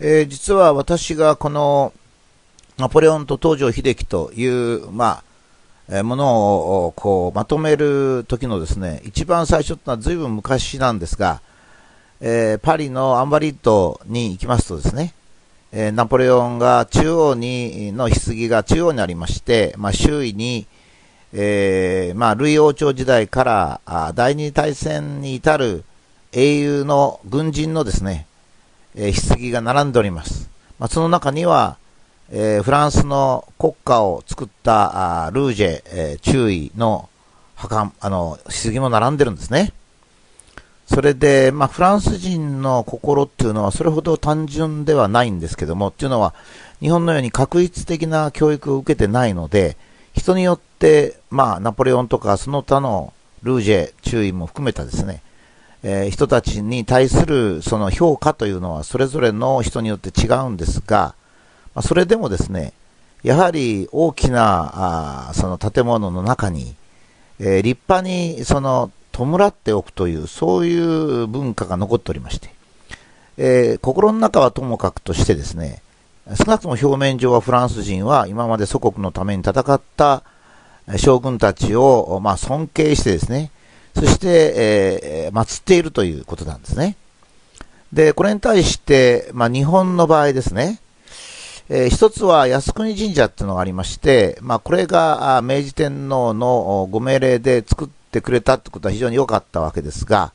えー、実は私がこのナポレオンと東条英機という、まあ、えー、ものをこうまとめる時のですね、一番最初というのは随分昔なんですが、えー、パリのアンバリットに行きますとですね、えー、ナポレオンが中央に、の棺が中央にありまして、まあ、周囲に、えー、まあ、ルイ王朝時代から第二次大戦に至る英雄の軍人のですね、えー、棺が並んでおります。まあ、その中には、えー、フランスの国家を作ったあルージェ、えー、中尉の墓、あの、棺も並んでるんですね。それで、まあ、フランス人の心っていうのはそれほど単純ではないんですけども、っていうのは、日本のように確一的な教育を受けてないので、人によって、まあ、ナポレオンとかその他のルージェ、注意も含めたですね、えー、人たちに対するその評価というのはそれぞれの人によって違うんですが、まあ、それでもですね、やはり大きなあその建物の中に、えー、立派にその弔っておくという、そういう文化が残っておりまして、えー、心の中はともかくとしてですね、少なくとも表面上はフランス人は今まで祖国のために戦った将軍たちを、まあ、尊敬してですね、そして、えー、祀っているということなんですね。で、これに対して、まあ、日本の場合ですね、えー、一つは靖国神社っていうのがありまして、まあ、これが明治天皇のご命令で作ってくれたってことは非常に良かったわけですが、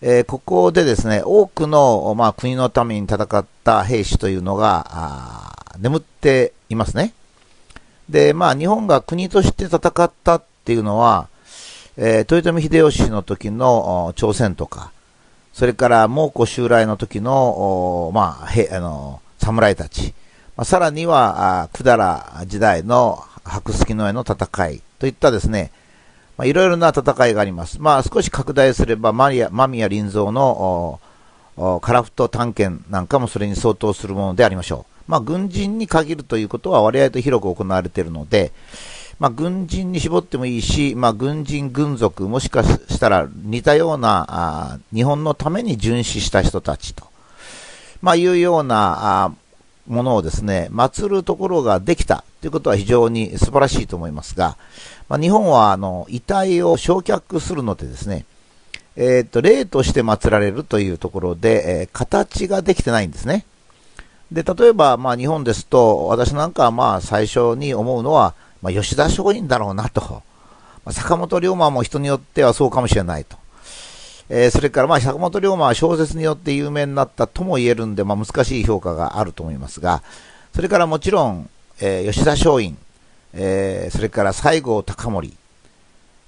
えー、ここでですね、多くの、まあ、国のために戦った兵士というのが、あ眠っていますね。で、まあ、日本が国として戦ったっていうのは、えー、豊臣秀吉の時の朝鮮とか、それから蒙古襲来の時の、まあ、へ、あの、侍たち、まあ、さらには、百済時代の白月の絵の戦いといったですね、まあ、いろいろな戦いがあります。まあ、少し拡大すれば、間宮林蔵のカラフト探検なんかもそれに相当するものでありましょう。まあ、軍人に限るということは割合と広く行われているので、まあ、軍人に絞ってもいいし、まあ、軍人、軍属、もしかしたら似たようなあ日本のために殉死した人たちと、まあ、いうようなあものをですね、祀るところができたということは非常に素晴らしいと思いますが、まあ、日本はあの遺体を焼却するのでですね、えっ、と、霊として祀られるというところで、えー、形ができてないんですね。で、例えば、まあ、日本ですと、私なんかはまあ、最初に思うのは、まあ、吉田松陰だろうなと。まあ、坂本龍馬も人によってはそうかもしれないと。えー、それからまあ坂本龍馬は小説によって有名になったとも言えるんで、まあ、難しい評価があると思いますが、それからもちろん、えー、吉田松陰、えー、それから西郷隆盛、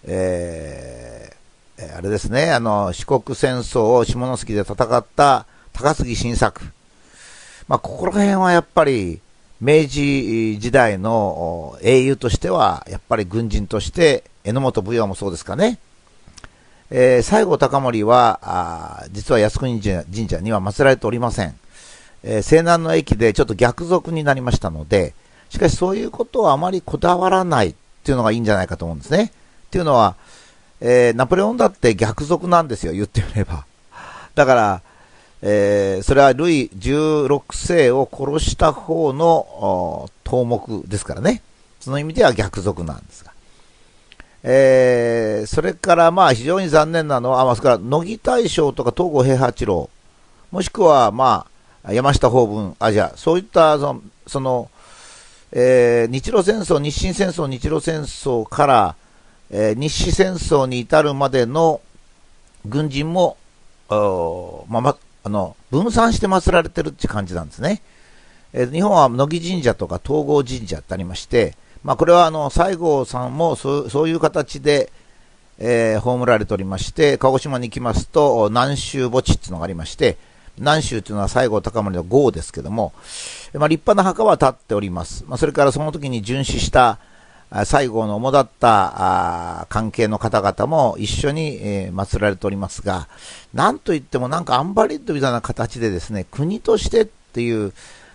えー、あれですね、あの、四国戦争を下関で戦った高杉晋作。まあ、ここら辺はやっぱり、明治時代の英雄としては、やっぱり軍人として、榎本武陽もそうですかね、えー、西郷隆盛は、実は靖国神社には祀られておりません。えー、西南の駅でちょっと逆賊になりましたので、しかしそういうことはあまりこだわらないっていうのがいいんじゃないかと思うんですね。っていうのは、えー、ナポレオンだって逆賊なんですよ、言ってみれば。だから、えー、それはルイ16世を殺した方の頭目ですからね。その意味では逆賊なんですが。えー、それからまあ非常に残念なのは、まあ、から乃木大将とか東郷平八郎、もしくはまあ山下法文、あ、じゃあそういったその、その、えー、日露戦争、日清戦争、日露戦争から、えー、日清戦争に至るまでの軍人も、まあ、あの、分散して祀られてるって感じなんですね。えー、日本は乃木神社とか東郷神社ってありまして、まあ、これはあの西郷さんもそうそういう形で、えー、葬られておりまして、鹿児島に行きますと、南州墓地っていうのがありまして、南州というのは西郷隆盛の号ですけども、まあ、立派な墓は立っております。まあ、それからその時に殉死した西郷の主だった関係の方々も一緒に、え、祀られておりますが、なんといってもなんかアンバリッドみたいな形でですね、国としてっていう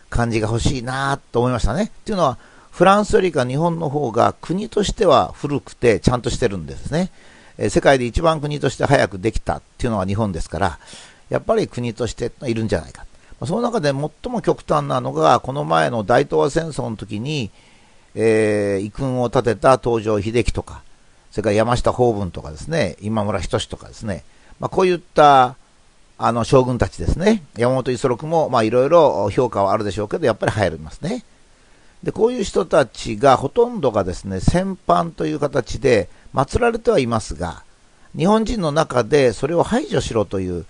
感じが欲しいなと思いましたね。っていうのは、フランスよりか日本の方が国としては古くてちゃんとしてるんですね。え世界で一番国として早くできたっていうのは日本ですから、やっぱり国としているんじゃないか。その中で最も極端なのが、この前の大東亜戦争の時に、えー、遺訓を立てた東条英機とか、それから山下法文とかですね、今村仁とかですね、まあ、こういったあの将軍たちですね、山本五十六もいろいろ評価はあるでしょうけど、やっぱり入りますね。で、こういう人たちがほとんどがですね、戦犯という形で祀られてはいますが、日本人の中でそれを排除しろという、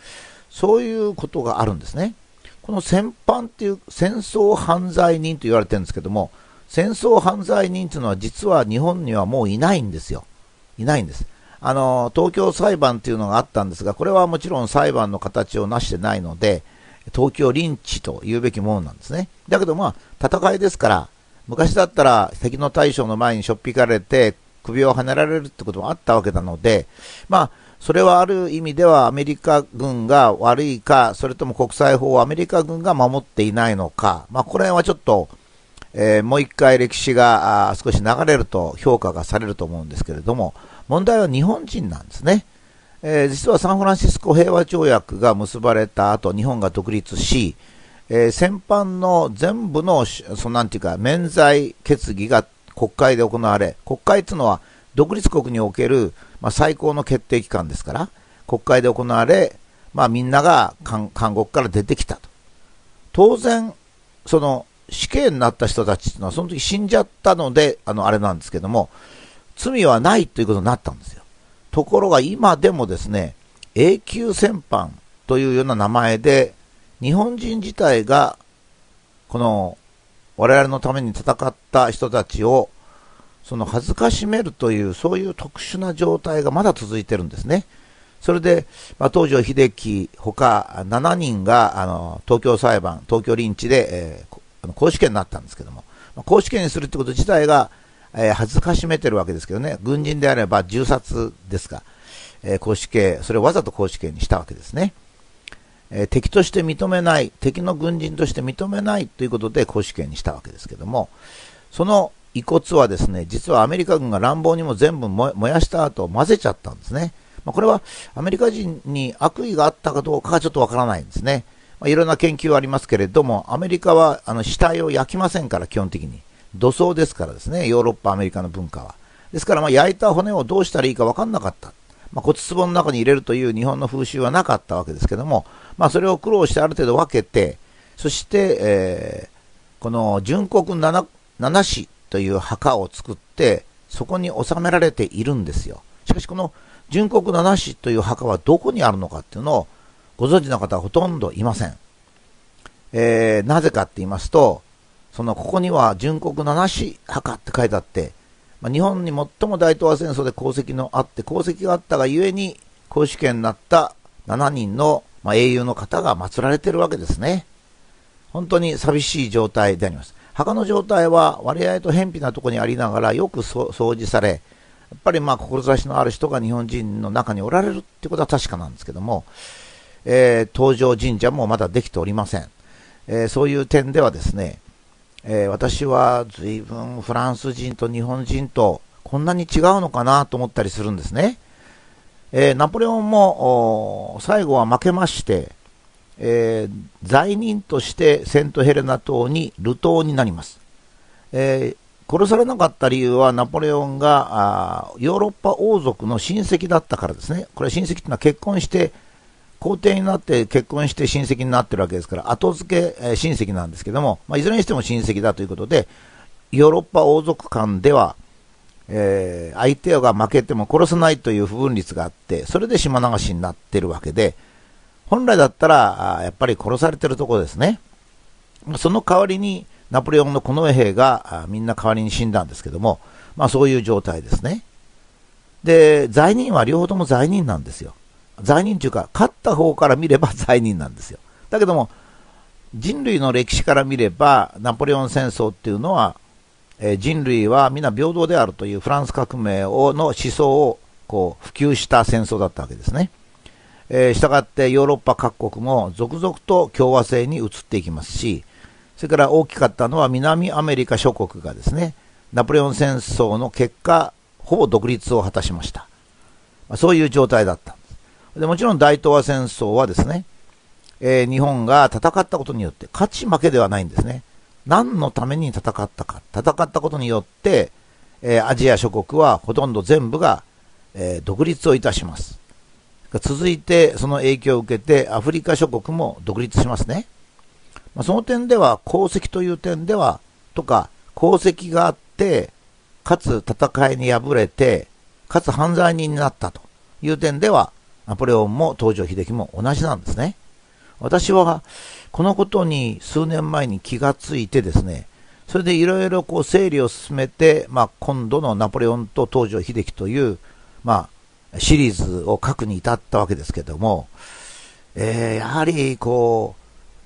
そういうことがあるんですね。この戦犯っていう戦争犯罪人と言われてるんですけども、戦争犯罪人というのは実は日本にはもういないんですよ。いないんです。あの、東京裁判っていうのがあったんですが、これはもちろん裁判の形をなしてないので、東京リンチと言うべきものなんですね。だけどまあ、戦いですから、昔だったら敵の大将の前にしょっぴかれて首をはねられるってこともあったわけなので、まあ、それはある意味ではアメリカ軍が悪いか、それとも国際法をアメリカ軍が守っていないのか、まあ、これはちょっと、えー、もう一回歴史が少し流れると評価がされると思うんですけれども、問題は日本人なんですね。えー、実はサンフランシスコ平和条約が結ばれた後、日本が独立し、えー、戦犯の全部の、そのなんていうか、免罪決議が国会で行われ、国会っていうのは独立国における、まあ、最高の決定機関ですから、国会で行われ、まあ、みんなが監獄から出てきたと。当然、その死刑になった人たちっていうのは、その時死んじゃったので、あの、あれなんですけども、罪はないということになったんですよ。ところが今でもですね、永久戦犯というような名前で、日本人自体が、この、我々のために戦った人たちを、その恥ずかしめるという、そういう特殊な状態がまだ続いてるんですね。それで、まあ、東条英機ほか7人が、あの、東京裁判、東京リンチで、えー、公試験になったんですけども、まあ、公試験にするってこと自体が、えー、恥ずかしめてるわけですけどね、軍人であれば銃殺ですか、えー、公試験、それをわざと公試験にしたわけですね。えー、敵として認めない、敵の軍人として認めないということで公主権にしたわけですけども、その遺骨はですね、実はアメリカ軍が乱暴にも全部燃やした後混ぜちゃったんですね。まあ、これはアメリカ人に悪意があったかどうかはちょっとわからないんですね。まあ、いろんな研究はありますけれども、アメリカはあの死体を焼きませんから、基本的に。土葬ですからですね、ヨーロッパ、アメリカの文化は。ですから、ま、焼いた骨をどうしたらいいか分かんなかった。まあ、骨壺の中に入れるという日本の風習はなかったわけですけども、まあ、それを苦労してある程度分けて、そして、えー、この純国七七子という墓を作って、そこに収められているんですよ。しかし、この純国七子という墓はどこにあるのかっていうのをご存知の方はほとんどいません。えー、なぜかって言いますと、そのここには純国七子墓って書いてあって、まあ、日本に最も大東亜戦争で功績のあって、功績があったがゆえに、公主権になった7人の、まあ、英雄の方が祀られてるわけですね。本当に寂しい状態であります。墓の状態は割合と偏僻なところにありながらよく掃除され、やっぱりまあ志のある人が日本人の中におられるってことは確かなんですけども、えー、登場神社もまだできておりません。えー、そういう点ではですね、えー、私は随分フランス人と日本人とこんなに違うのかなと思ったりするんですね。えー、ナポレオンも最後は負けまして、えー、罪人としてセントヘレナ島に流島になります。え殺されなかった理由はナポレオンがヨーロッパ王族の親戚だったからですね。これ親戚というのは結婚して皇帝になって結婚して親戚になってるわけですから、後付け、え、親戚なんですけども、まあ、いずれにしても親戚だということで、ヨーロッパ王族間では、えー、相手が負けても殺さないという不分率があって、それで島流しになってるわけで、本来だったら、やっぱり殺されてるとこですね。その代わりに、ナポレオンの近衛兵がみんな代わりに死んだんですけども、まあそういう状態ですね。で、罪人は両方とも罪人なんですよ。罪人というか、勝った方から見れば罪人なんですよ。だけども、人類の歴史から見れば、ナポレオン戦争っていうのは、えー、人類は皆平等であるというフランス革命をの思想をこう普及した戦争だったわけですね。えー、したがってヨーロッパ各国も続々と共和制に移っていきますし、それから大きかったのは南アメリカ諸国がですね、ナポレオン戦争の結果、ほぼ独立を果たしました。まあ、そういう状態だった。でもちろん大東亜戦争はですね、えー、日本が戦ったことによって、勝ち負けではないんですね。何のために戦ったか。戦ったことによって、えー、アジア諸国はほとんど全部が、えー、独立をいたします。続いて、その影響を受けて、アフリカ諸国も独立しますね。まあ、その点では、功績という点では、とか、功績があって、かつ戦いに敗れて、かつ犯罪人になったという点では、ナポレオンも東条英機も同じなんですね。私は、このことに数年前に気がついてですね、それでいろいろこう整理を進めて、まあ、今度のナポレオンと東条英機という、まあ、シリーズを書くに至ったわけですけども、えー、やはりこ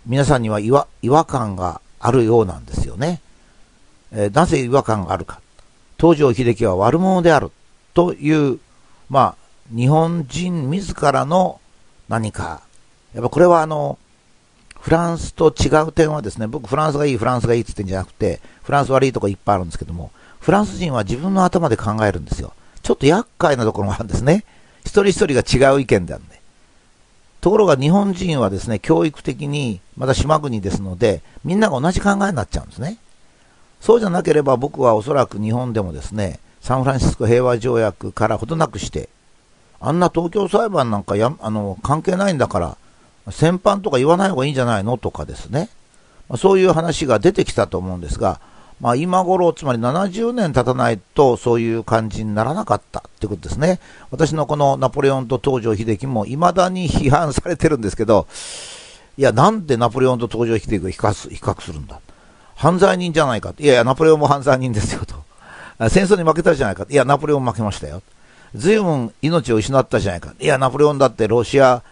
う、皆さんには違和違和感があるようなんですよね。えー、なぜ違和感があるか。東条英機は悪者であるという、まあ、日本人自らの何か、やっぱこれはあの、フランスと違う点はですね、僕フランスがいい、フランスがいいって言ってんじゃなくて、フランス悪いとこいっぱいあるんですけども、フランス人は自分の頭で考えるんですよ。ちょっと厄介なところがあるんですね。一人一人が違う意見であるんで。ところが日本人はですね、教育的に、まだ島国ですので、みんなが同じ考えになっちゃうんですね。そうじゃなければ僕はおそらく日本でもですね、サンフランシスコ平和条約からほどなくして、あんな東京裁判なんかやあの関係ないんだから、戦犯とか言わない方がいいんじゃないのとかですね、まあ、そういう話が出てきたと思うんですが、まあ、今頃、つまり70年経たないとそういう感じにならなかったってことですね。私のこのナポレオンと東条英機も未だに批判されてるんですけど、いや、なんでナポレオンと東条英機を比較比較するんだ。犯罪人じゃないか。いやいや、ナポレオンも犯罪人ですよと。戦争に負けたじゃないか。いや、ナポレオン負けましたよ。随分命を失ったじゃないか。いや、ナポレオンだってロシア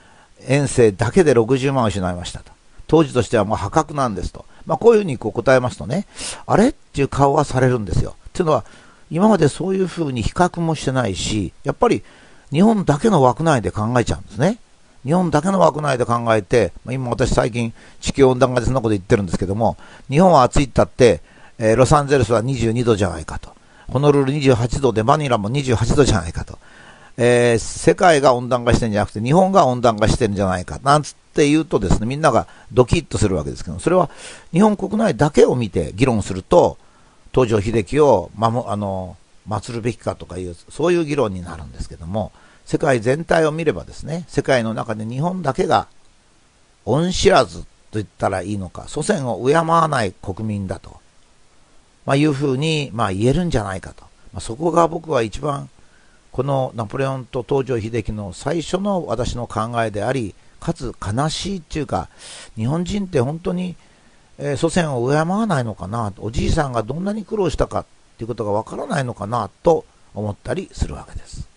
遠征だけで60万を失いましたと。当時としてはもう破格なんですと。まあ、こういうふうにこう答えますとね、あれ？っていう顔はされるんですよ。っていうのは、今までそういうふうに比較もしてないし、やっぱり日本だけの枠内で考えちゃうんですね。日本だけの枠内で考えて、まあ、今私最近地球温暖化でそんなこと言ってるんですけども、日本は暑いったって、えー、ロサンゼルスは22度じゃないかと。ホノルル28度でマニラも28度じゃないかと。えー、世界が温暖化してるんじゃなくて、日本が温暖化してるんじゃないか、なんつって言うとですね、みんながドキッとするわけですけど、それは日本国内だけを見て議論すると、東条英機を守、あの、祀るべきかとかいう、そういう議論になるんですけども、世界全体を見ればですね、世界の中で日本だけが恩知らずと言ったらいいのか、祖先を敬わない国民だと、まあ、いうふうに、まあ、言えるんじゃないかと。まあ、そこが僕は一番このナポレオンと東条英機の最初の私の考えであり、かつ悲しいっていうか、日本人って本当に、えー、祖先を敬わないのかな、おじいさんがどんなに苦労したかっていうことがわからないのかなと思ったりするわけです。